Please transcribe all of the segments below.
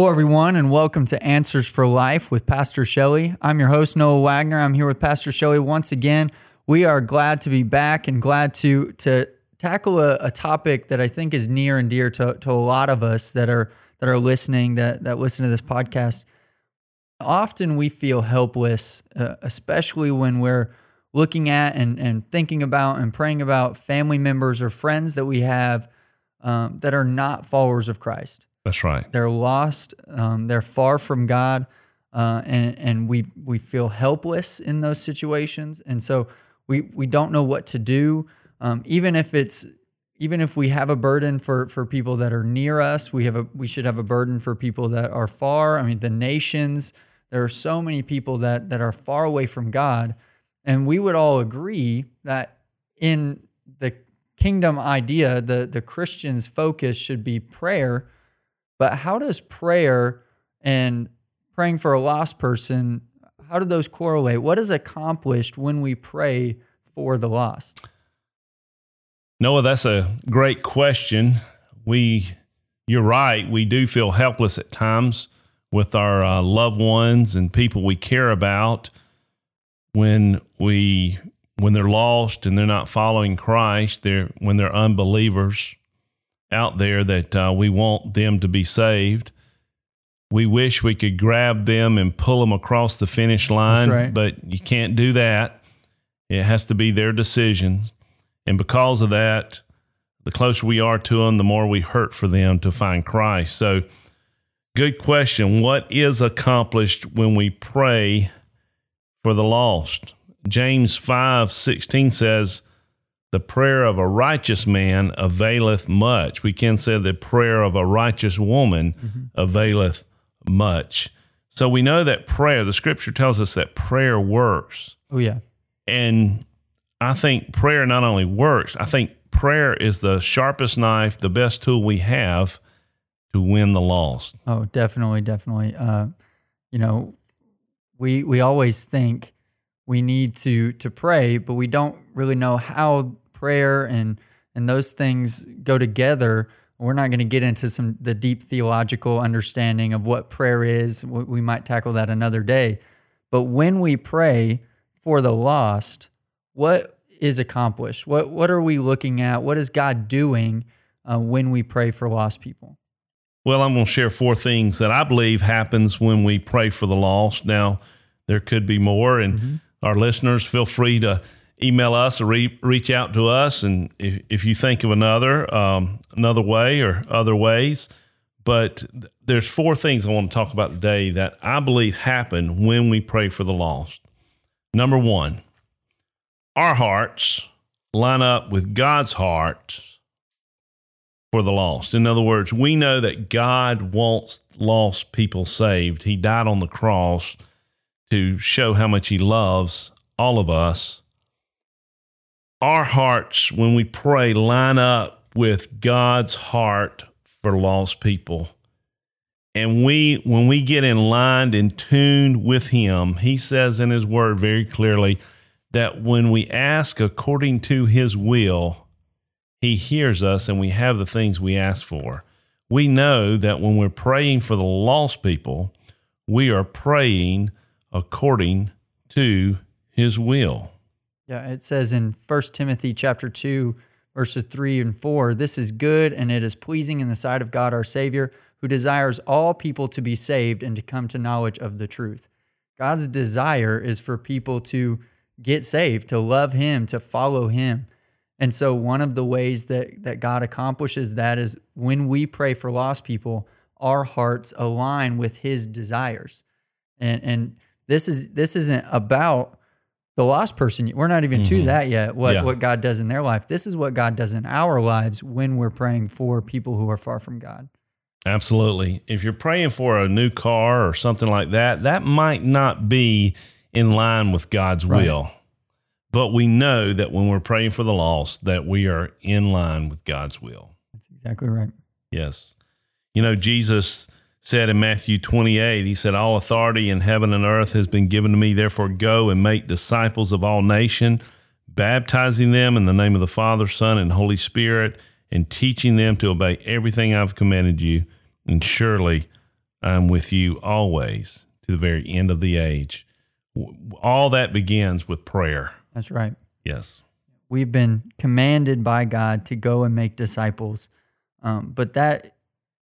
Hello, everyone, and welcome to Answers for Life with Pastor Shelley. I'm your host, Noah Wagner. I'm here with Pastor Shelley once again. We are glad to be back and glad to to tackle a, a topic that I think is near and dear to, to a lot of us that are that are listening that that listen to this podcast. Often we feel helpless, uh, especially when we're looking at and, and thinking about and praying about family members or friends that we have um, that are not followers of Christ. That's right. They're lost. Um, they're far from God, uh, and and we we feel helpless in those situations, and so we we don't know what to do. Um, even if it's even if we have a burden for for people that are near us, we have a we should have a burden for people that are far. I mean, the nations. There are so many people that that are far away from God, and we would all agree that in the kingdom idea, the the Christian's focus should be prayer but how does prayer and praying for a lost person, how do those correlate? What is accomplished when we pray for the lost? Noah, that's a great question. We, you're right. We do feel helpless at times with our uh, loved ones and people we care about when we when they're lost and they're not following Christ. They're when they're unbelievers out there that uh, we want them to be saved. We wish we could grab them and pull them across the finish line, right. but you can't do that. It has to be their decision. And because of that, the closer we are to them, the more we hurt for them to find Christ. So, good question. What is accomplished when we pray for the lost? James 5 16 says, the prayer of a righteous man availeth much. We can say the prayer of a righteous woman mm-hmm. availeth much. So we know that prayer, the scripture tells us that prayer works. Oh, yeah. And I think prayer not only works, I think prayer is the sharpest knife, the best tool we have to win the lost. Oh, definitely, definitely. Uh, you know, we we always think we need to to pray, but we don't really know how prayer and and those things go together. We're not going to get into some the deep theological understanding of what prayer is. We might tackle that another day. But when we pray for the lost, what is accomplished? What what are we looking at? What is God doing uh, when we pray for lost people? Well, I'm going to share four things that I believe happens when we pray for the lost. Now, there could be more, and mm-hmm. Our listeners feel free to email us or re- reach out to us. And if, if you think of another, um, another way or other ways, but there's four things I want to talk about today that I believe happen when we pray for the lost. Number one, our hearts line up with God's heart for the lost. In other words, we know that God wants lost people saved. He died on the cross to show how much He loves all of us our hearts, when we pray, line up with God's heart for lost people. And we, when we get in line and tuned with Him, He says in His Word very clearly that when we ask according to His will, He hears us and we have the things we ask for. We know that when we're praying for the lost people, we are praying according to His will. Yeah, it says in 1 Timothy chapter 2 verses 3 and 4, this is good and it is pleasing in the sight of God our savior, who desires all people to be saved and to come to knowledge of the truth. God's desire is for people to get saved, to love him, to follow him. And so one of the ways that that God accomplishes that is when we pray for lost people, our hearts align with his desires. And and this is this isn't about the lost person. We're not even mm-hmm. to that yet what yeah. what god does in their life. This is what god does in our lives when we're praying for people who are far from god. Absolutely. If you're praying for a new car or something like that that might not be in line with god's right. will. But we know that when we're praying for the lost that we are in line with god's will. That's exactly right. Yes. You know jesus said in Matthew 28, he said, All authority in heaven and earth has been given to me. Therefore, go and make disciples of all nations, baptizing them in the name of the Father, Son, and Holy Spirit, and teaching them to obey everything I've commanded you. And surely I'm with you always to the very end of the age. All that begins with prayer. That's right. Yes. We've been commanded by God to go and make disciples, um, but that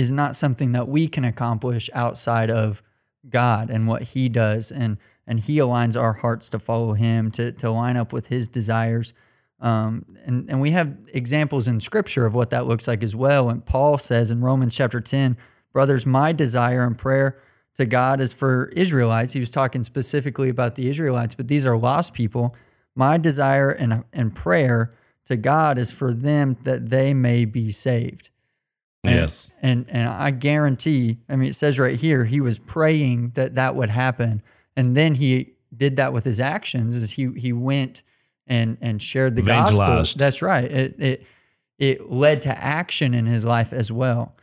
is not something that we can accomplish outside of God and what He does, and and He aligns our hearts to follow Him, to to line up with His desires. Um, and, and we have examples in scripture of what that looks like as well. And Paul says in Romans chapter 10, brothers, my desire and prayer to God is for Israelites. He was talking specifically about the Israelites, but these are lost people. My desire and, and prayer to God is for them that they may be saved. And, Yes. And, and I guarantee, I mean, it says right here, he was praying that that would happen. And then he did that with his actions as he, he went and, and shared the gospel. That's right. It, it, it led to action in his life as well.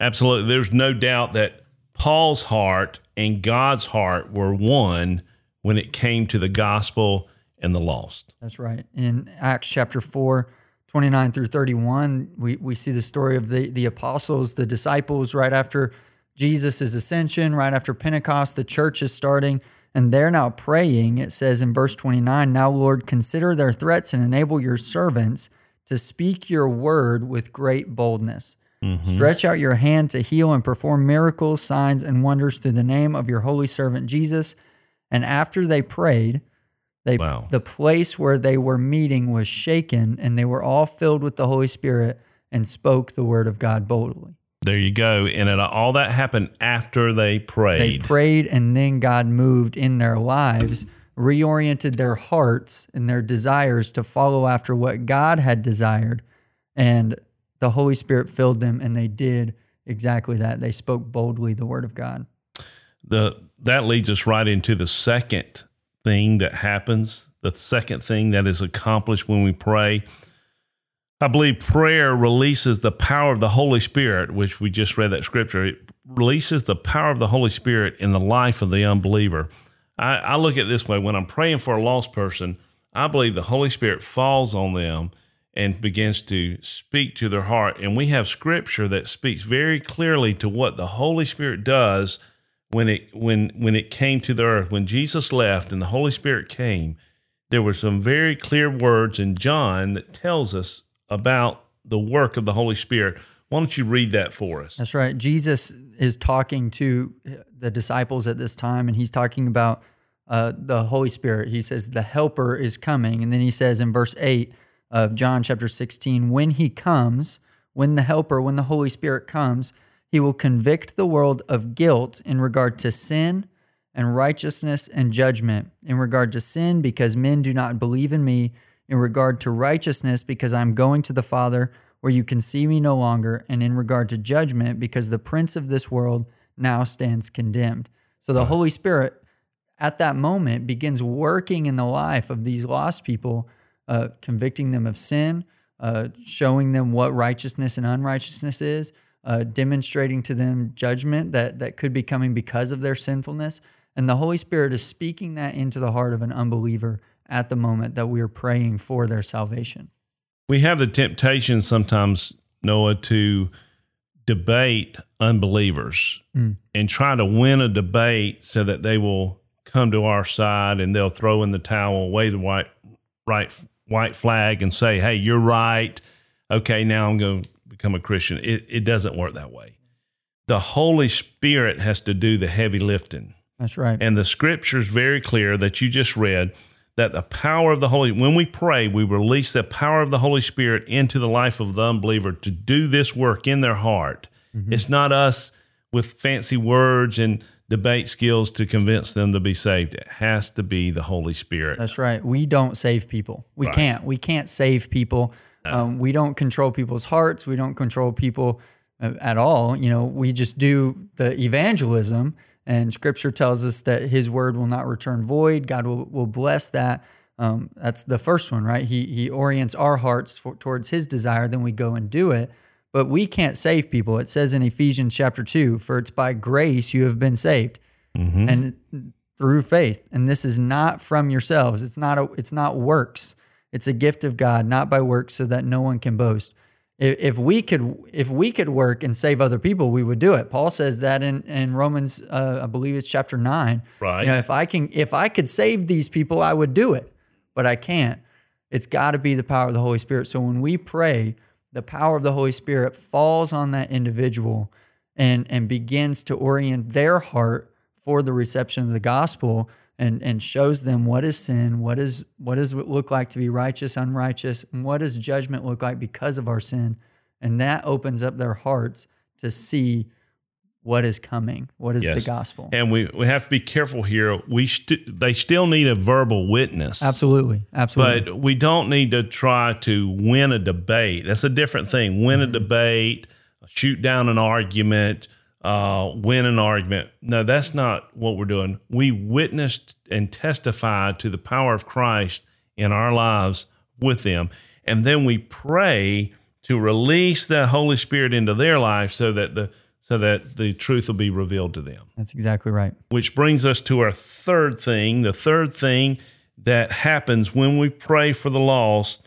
Absolutely. There's no doubt that Paul's heart and God's heart were one when it came to the gospel and the lost. That's right. In Acts chapter 4, 29 through 31, we, we see the story of the, the apostles, the disciples, right after Jesus' ascension, right after Pentecost, the church is starting, and they're now praying. It says in verse 29 Now, Lord, consider their threats and enable your servants to speak your word with great boldness. Mm-hmm. Stretch out your hand to heal and perform miracles, signs, and wonders through the name of your holy servant Jesus. And after they prayed, they Wow. the place where they were meeting was shaken, and they were all filled with the Holy Spirit and spoke the word of God boldly. There you go. And it, all that happened after they prayed. They prayed. prayed, and then God moved in their lives, reoriented their hearts and their desires to follow after what God had desired, and the Holy Spirit filled them, and they did exactly that. They spoke boldly the word of God. the that leads us right into the second thing that happens, the second thing that is accomplished when we pray. I believe prayer releases the power of the Holy Spirit, which we just read that scripture. It releases the power of the Holy Spirit in the life of the unbeliever. I, I look at this way when I'm praying for a lost person, I believe the Holy Spirit falls on them and begins to speak to their heart. And we have scripture that speaks very clearly to what the Holy Spirit does when it when when it came to the earth. When Jesus left and the Holy Spirit came, there were some very clear words in John that tells us about the work of the Holy Spirit. Why don't you read that for us? That's right. Jesus is talking to the disciples at this time, and he's talking about uh, the Holy Spirit. He says, The Helper is coming. And then he says in verse 8 of John chapter 16, When he comes, when the Helper, when the Holy Spirit comes, he will convict the world of guilt in regard to sin and righteousness and judgment. In regard to sin, because men do not believe in me. In regard to righteousness, because I'm going to the Father where you can see me no longer. And in regard to judgment, because the prince of this world now stands condemned. So the Holy Spirit at that moment begins working in the life of these lost people, uh, convicting them of sin, uh, showing them what righteousness and unrighteousness is, uh, demonstrating to them judgment that that could be coming because of their sinfulness. And the Holy Spirit is speaking that into the heart of an unbeliever at the moment that we are praying for their salvation. We have the temptation sometimes, Noah, to debate unbelievers and try to win a debate so that they will come to our side and they'll throw in the towel, wave the white right white flag, and say, "Hey, you're right. Okay, now I'm going to become a Christian." It it doesn't work that way. The Holy Spirit has to do the heavy lifting. That's right. And the scripture is very clear that you just read that the power of the Holy, when we pray, we release the power of the Holy Spirit into the life of the unbeliever to do this work in their heart. Mm-hmm. It's not us with fancy words and debate skills to convince them to be saved. It has to be the Holy Spirit. That's right. We don't save people. We can't. We can't save people. Um, we don't control people's hearts. We don't control people uh, at all. You know, we just do the evangelism. And Scripture tells us that His word will not return void. God will, will bless that. Um, that's the first one, right? He He orients our hearts for, towards His desire. Then we go and do it. But we can't save people. It says in Ephesians chapter two, "For it's by grace you have been saved." and through faith and this is not from yourselves it's not a, it's not works it's a gift of god not by works so that no one can boast If, if we could if we could work and save other people, we would do it. Paul says that in in Romans, uh, I believe it's chapter nine. Right. You know, if I can if I could save these people, I would do it, but I can't. It's got to be the power of the Holy Spirit. So when we pray, the power of the Holy Spirit falls on that individual and and begins to orient their heart for the reception of the gospel and and shows them what is sin, what is what does it look like to be righteous, unrighteous, and what does judgment look like because of our sin. And that opens up their hearts to see what is coming, what is Yes. the gospel. And we, we have to be careful here. We st- they still need a verbal witness. Absolutely. Absolutely. But we don't need to try to win a debate. That's a different thing. Win a mm-hmm. debate, shoot down an argument, uh, win an argument. No, that's not what we're doing. We witnessed and testified to the power of Christ in our lives with them. And then we pray to release the Holy Spirit into their life so that the so that the truth will be revealed to them That's exactly right. which brings us to our third thing. The third thing that happens when we pray for the lost,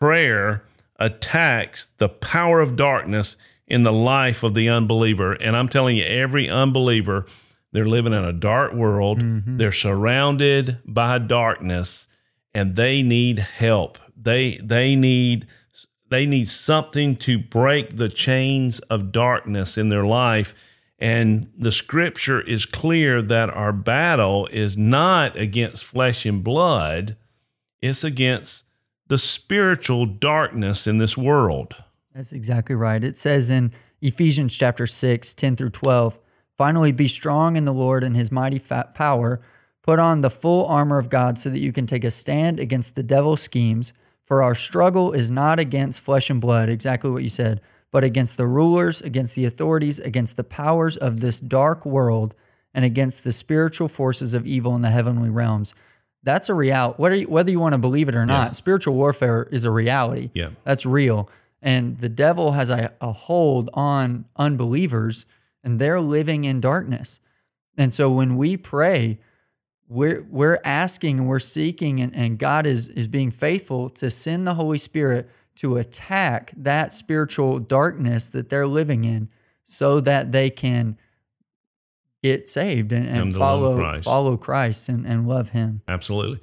prayer attacks the power of darkness in the life of the unbeliever. And I'm telling you, every unbeliever, they're living in a dark world, mm-hmm. they're surrounded by darkness, and they need help. They they need they need something to break the chains of darkness in their life. And the scripture is clear that our battle is not against flesh and blood, it's against the spiritual darkness in this world. That's exactly right. It says in Ephesians chapter 6, 10 through 12, finally be strong in the Lord and his mighty fat power. Put on the full armor of God so that you can take a stand against the devil's schemes. For our struggle is not against flesh and blood, exactly what you said, but against the rulers, against the authorities, against the powers of this dark world, and against the spiritual forces of evil in the heavenly realms. That's a reality. Whether you, whether you want to believe it or not, spiritual warfare is a reality. Yeah. That's real. And the devil has a, a hold on unbelievers and they're living in darkness. And so when we pray, we're we're asking and we're seeking and, and God is is being faithful to send the Holy Spirit to attack that spiritual darkness that they're living in so that they can get saved and, and follow Christ. follow Christ and, and love him. Absolutely.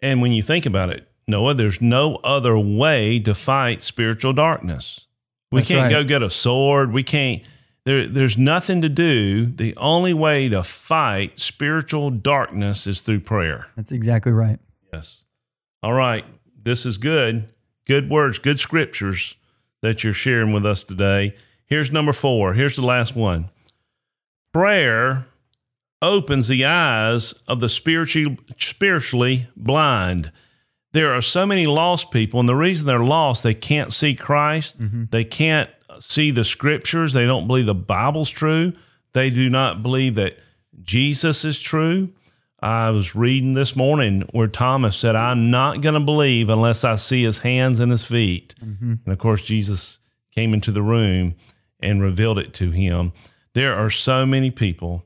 And when you think about it, Noah, there's no other way to fight spiritual darkness. We That's can't right. go get a sword. We can't. There, there's nothing to do. The only way to fight spiritual darkness is through prayer. That's exactly right. Yes. All right. This is good. Good words, good scriptures that you're sharing with us today. Here's number four. Here's the last one. Prayer opens the eyes of the spiritually, spiritually blind. There are so many lost people, and the reason they're lost, they can't see Christ. Mm-hmm. They can't see the scriptures. They don't believe the Bible's true. They do not believe that Jesus is true. I was reading this morning where Thomas said, I'm not going to believe unless I see his hands and his feet. Mm-hmm. And of course, Jesus came into the room and revealed it to him. There are so many people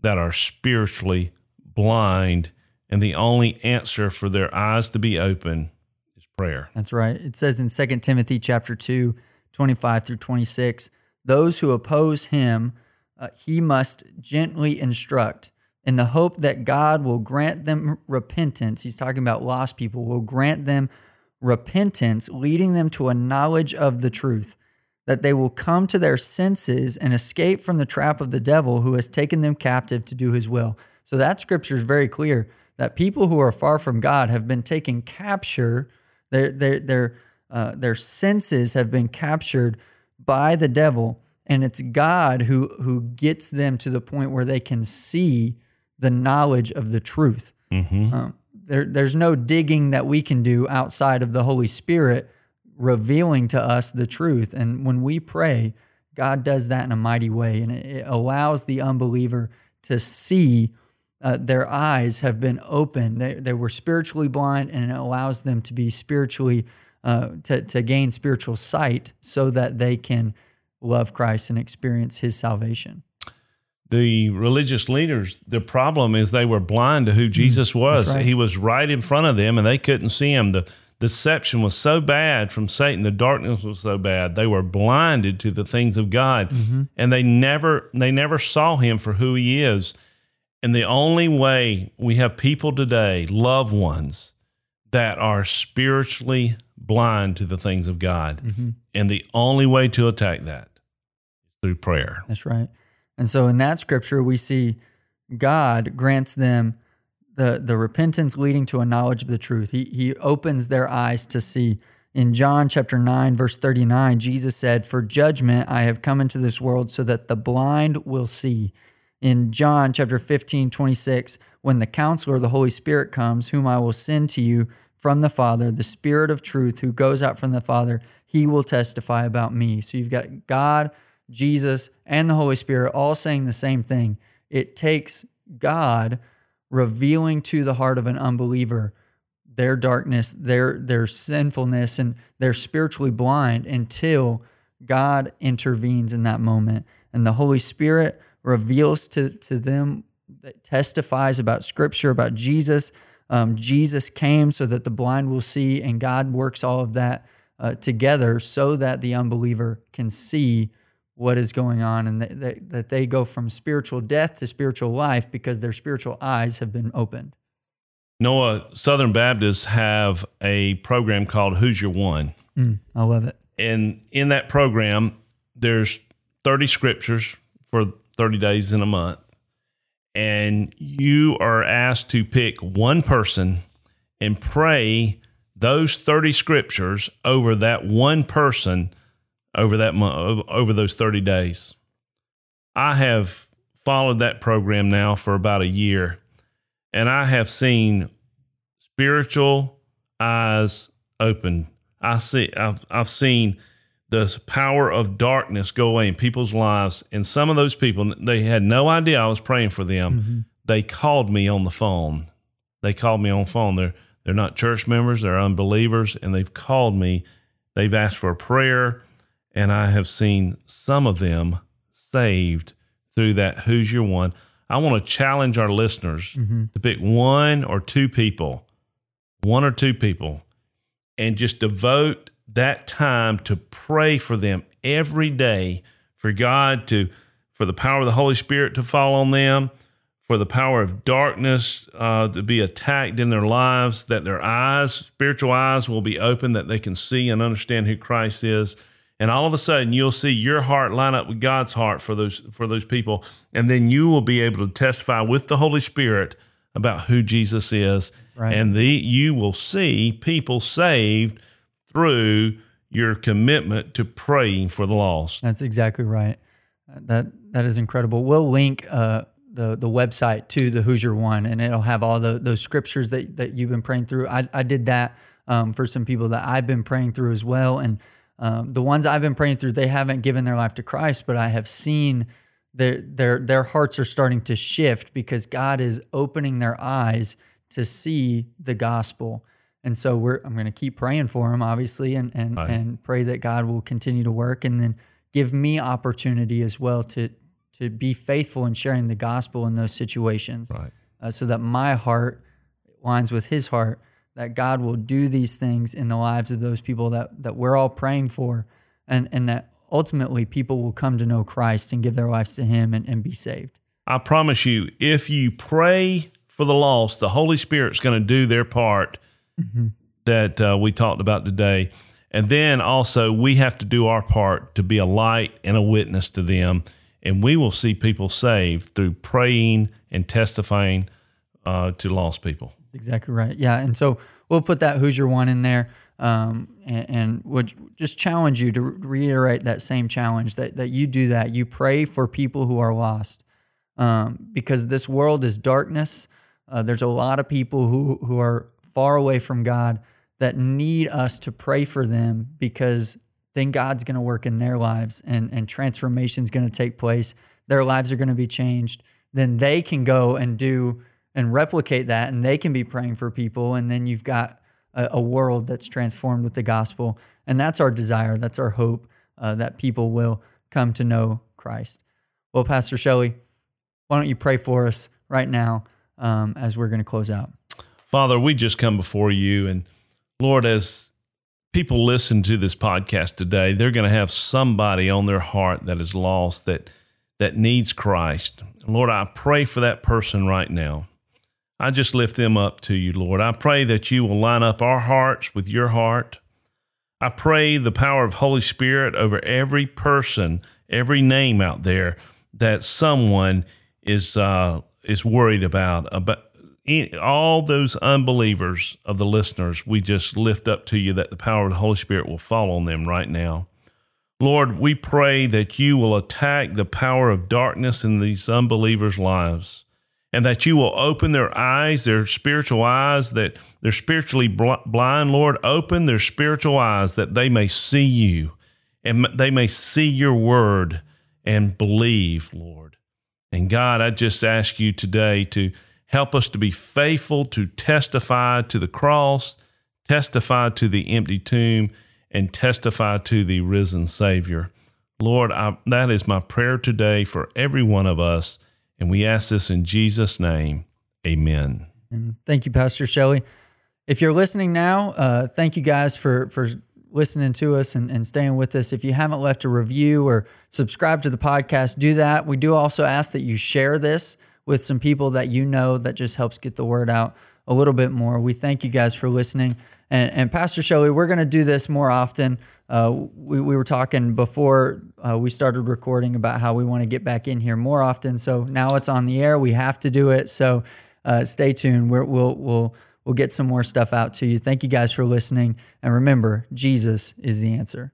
that are spiritually blind, and the only answer for their eyes to be open is prayer. That's right. It says in 2 Timothy chapter 2, 25 through 26, those who oppose him, uh, he must gently instruct in the hope that God will grant them repentance. He's talking about lost people, will grant them repentance, leading them to a knowledge of the truth, that they will come to their senses and escape from the trap of the devil who has taken them captive to do his will. So that scripture is very clear that people who are far from God have been taken capture, their their their uh, their senses have been captured by the devil, and it's God who who gets them to the point where they can see the knowledge of the truth. Um, there, there's no digging that we can do outside of the Holy Spirit revealing to us the truth. And when we pray, God does that in a mighty way, and it allows the unbeliever to see. Uh, their eyes have been opened. They, they were spiritually blind, and it allows them to be spiritually uh, to to gain spiritual sight, so that they can love Christ and experience His salvation. the religious leaders, the problem is they were blind to who Jesus was. right. He was right in front of them and they couldn't see him. The deception was so bad from Satan, the darkness was so bad, they were blinded to the things of God, and they never they never saw Him for who He is. And the only way we have people today, loved ones, that are spiritually blind to the things of God, mm-hmm. and the only way to attack that is through prayer. That's right. And so in that scripture, we see God grants them the, the repentance leading to a knowledge of the truth. He, he opens their eyes to see. In John chapter 9, verse 39, Jesus said, For judgment I have come into this world so that the blind will see. In John chapter 15, 26, when the counselor, the Holy Spirit, comes, whom I will send to you from the Father, the Spirit of truth who goes out from the Father, he will testify about me. So you've got God, Jesus, and the Holy Spirit all saying the same thing. It takes God revealing to the heart of an unbeliever their darkness, their their sinfulness, and they're spiritually blind until God intervenes in that moment. And the Holy Spirit reveals to, to them, that testifies about Scripture, about Jesus. Um, Jesus came so that the blind will see, and God works all of that uh, together so that the unbeliever can see what is going on and that, that, that they go from spiritual death to spiritual life because their spiritual eyes have been opened. Noah, Southern Baptists have a program called Who's Your One? Mm, I love it. And in that program, there's 30 scriptures for 30 days in a month. And you are asked to pick one person and pray those 30 scriptures over that one person over that month, over those 30 days. I have followed that program now for about a year and I have seen spiritual eyes open. I see I've I've seen the power of darkness go away in people's lives and some of those people they had no idea I was praying for them. Mm-hmm. They called me on the phone. They called me on phone. They're they're not church members, they're unbelievers and they've called me. They've asked for a prayer and I have seen some of them saved through that who's your one. I want to challenge our listeners mm-hmm. to pick one or two people, one or two people, and just devote that time to pray for them every day for God to, for the power of the Holy Spirit to fall on them, for the power of darkness uh, to be attacked in their lives, that their eyes, spiritual eyes, will be open, that they can see and understand who Christ is and all of a sudden you'll see your heart line up with God's heart for those for those people and then you will be able to testify with the Holy Spirit about who Jesus is Right. and the you will see people saved through your commitment to praying for the lost. That's exactly right. That that is incredible. We'll link uh, the the website to the Who's Your One, and it'll have all the those scriptures that that you've been praying through. I I did that um, for some people that I've been praying through as well, and um, the ones I've been praying through, they haven't given their life to Christ, but I have seen their their their hearts are starting to shift because God is opening their eyes to see the gospel. And so we're I'm going to keep praying for them, obviously, and and Right. and pray that God will continue to work, and then give me opportunity as well to to be faithful in sharing the gospel in those situations, Right. uh, so that my heart lines with His heart. That God will do these things in the lives of those people that that we're all praying for, and and that ultimately people will come to know Christ and give their lives to Him and, and be saved. I promise you, if you pray for the lost, the Holy Spirit's going to do their part that uh, we talked about today. And then also, we have to do our part to be a light and a witness to them. And we will see people saved through praying and testifying uh, to lost people. Exactly right. Yeah, and so we'll put that Who's Your One" in there, um, and, and would just challenge you to reiterate that same challenge that that you do that. You pray for people who are lost, um, because this world is darkness. Uh, there's a lot of people who who are far away from God that need us to pray for them because then God's going to work in their lives and and transformation is going to take place. Their lives are going to be changed. Then they can go and do and replicate that, and they can be praying for people. And then you've got a, a world that's transformed with the gospel, and that's our desire. That's our hope uh, that people will come to know Christ. Well, Pastor Shelley, why don't you pray for us right now um, as we're going to close out? Father, we just come before you and Lord, as people listen to this podcast today, they're going to have somebody on their heart that is lost that that needs Christ. Lord, I pray for that person right now. I just lift them up to you, Lord. I pray that you will line up our hearts with your heart. I pray the power of Holy Spirit over every person, every name out there that someone is uh, is worried about about all those unbelievers of the listeners. We just lift up to you that the power of the Holy Spirit will fall on them right now. Lord, we pray that you will attack the power of darkness in these unbelievers' lives and that you will open their eyes, their spiritual eyes, that they're spiritually blind. Lord, open their spiritual eyes that they may see you and they may see your word and believe, Lord. And God, I just ask you today to help us to be faithful to testify to the cross, testify to the empty tomb and testify to the risen Savior. Lord, I, that is my prayer today for every one of us. And we ask this in Jesus' name. Amen. And thank you, Pastor Shelley. If you're listening now, uh, thank you guys for, for listening to us and, and staying with us. If you haven't left a review or subscribe to the podcast, do that. We do also ask that you share this with some people that you know that just helps get the word out a little bit more. We thank you guys for listening. And, and Pastor Shelley, we're going to do this more often. Uh, we, we were talking before uh, we started recording about how we want to get back in here more often. So now it's on the air. We have to do it. So uh, stay tuned. we will we'll we'll get some more stuff out to you. Thank you guys for listening. And remember, Jesus is the answer.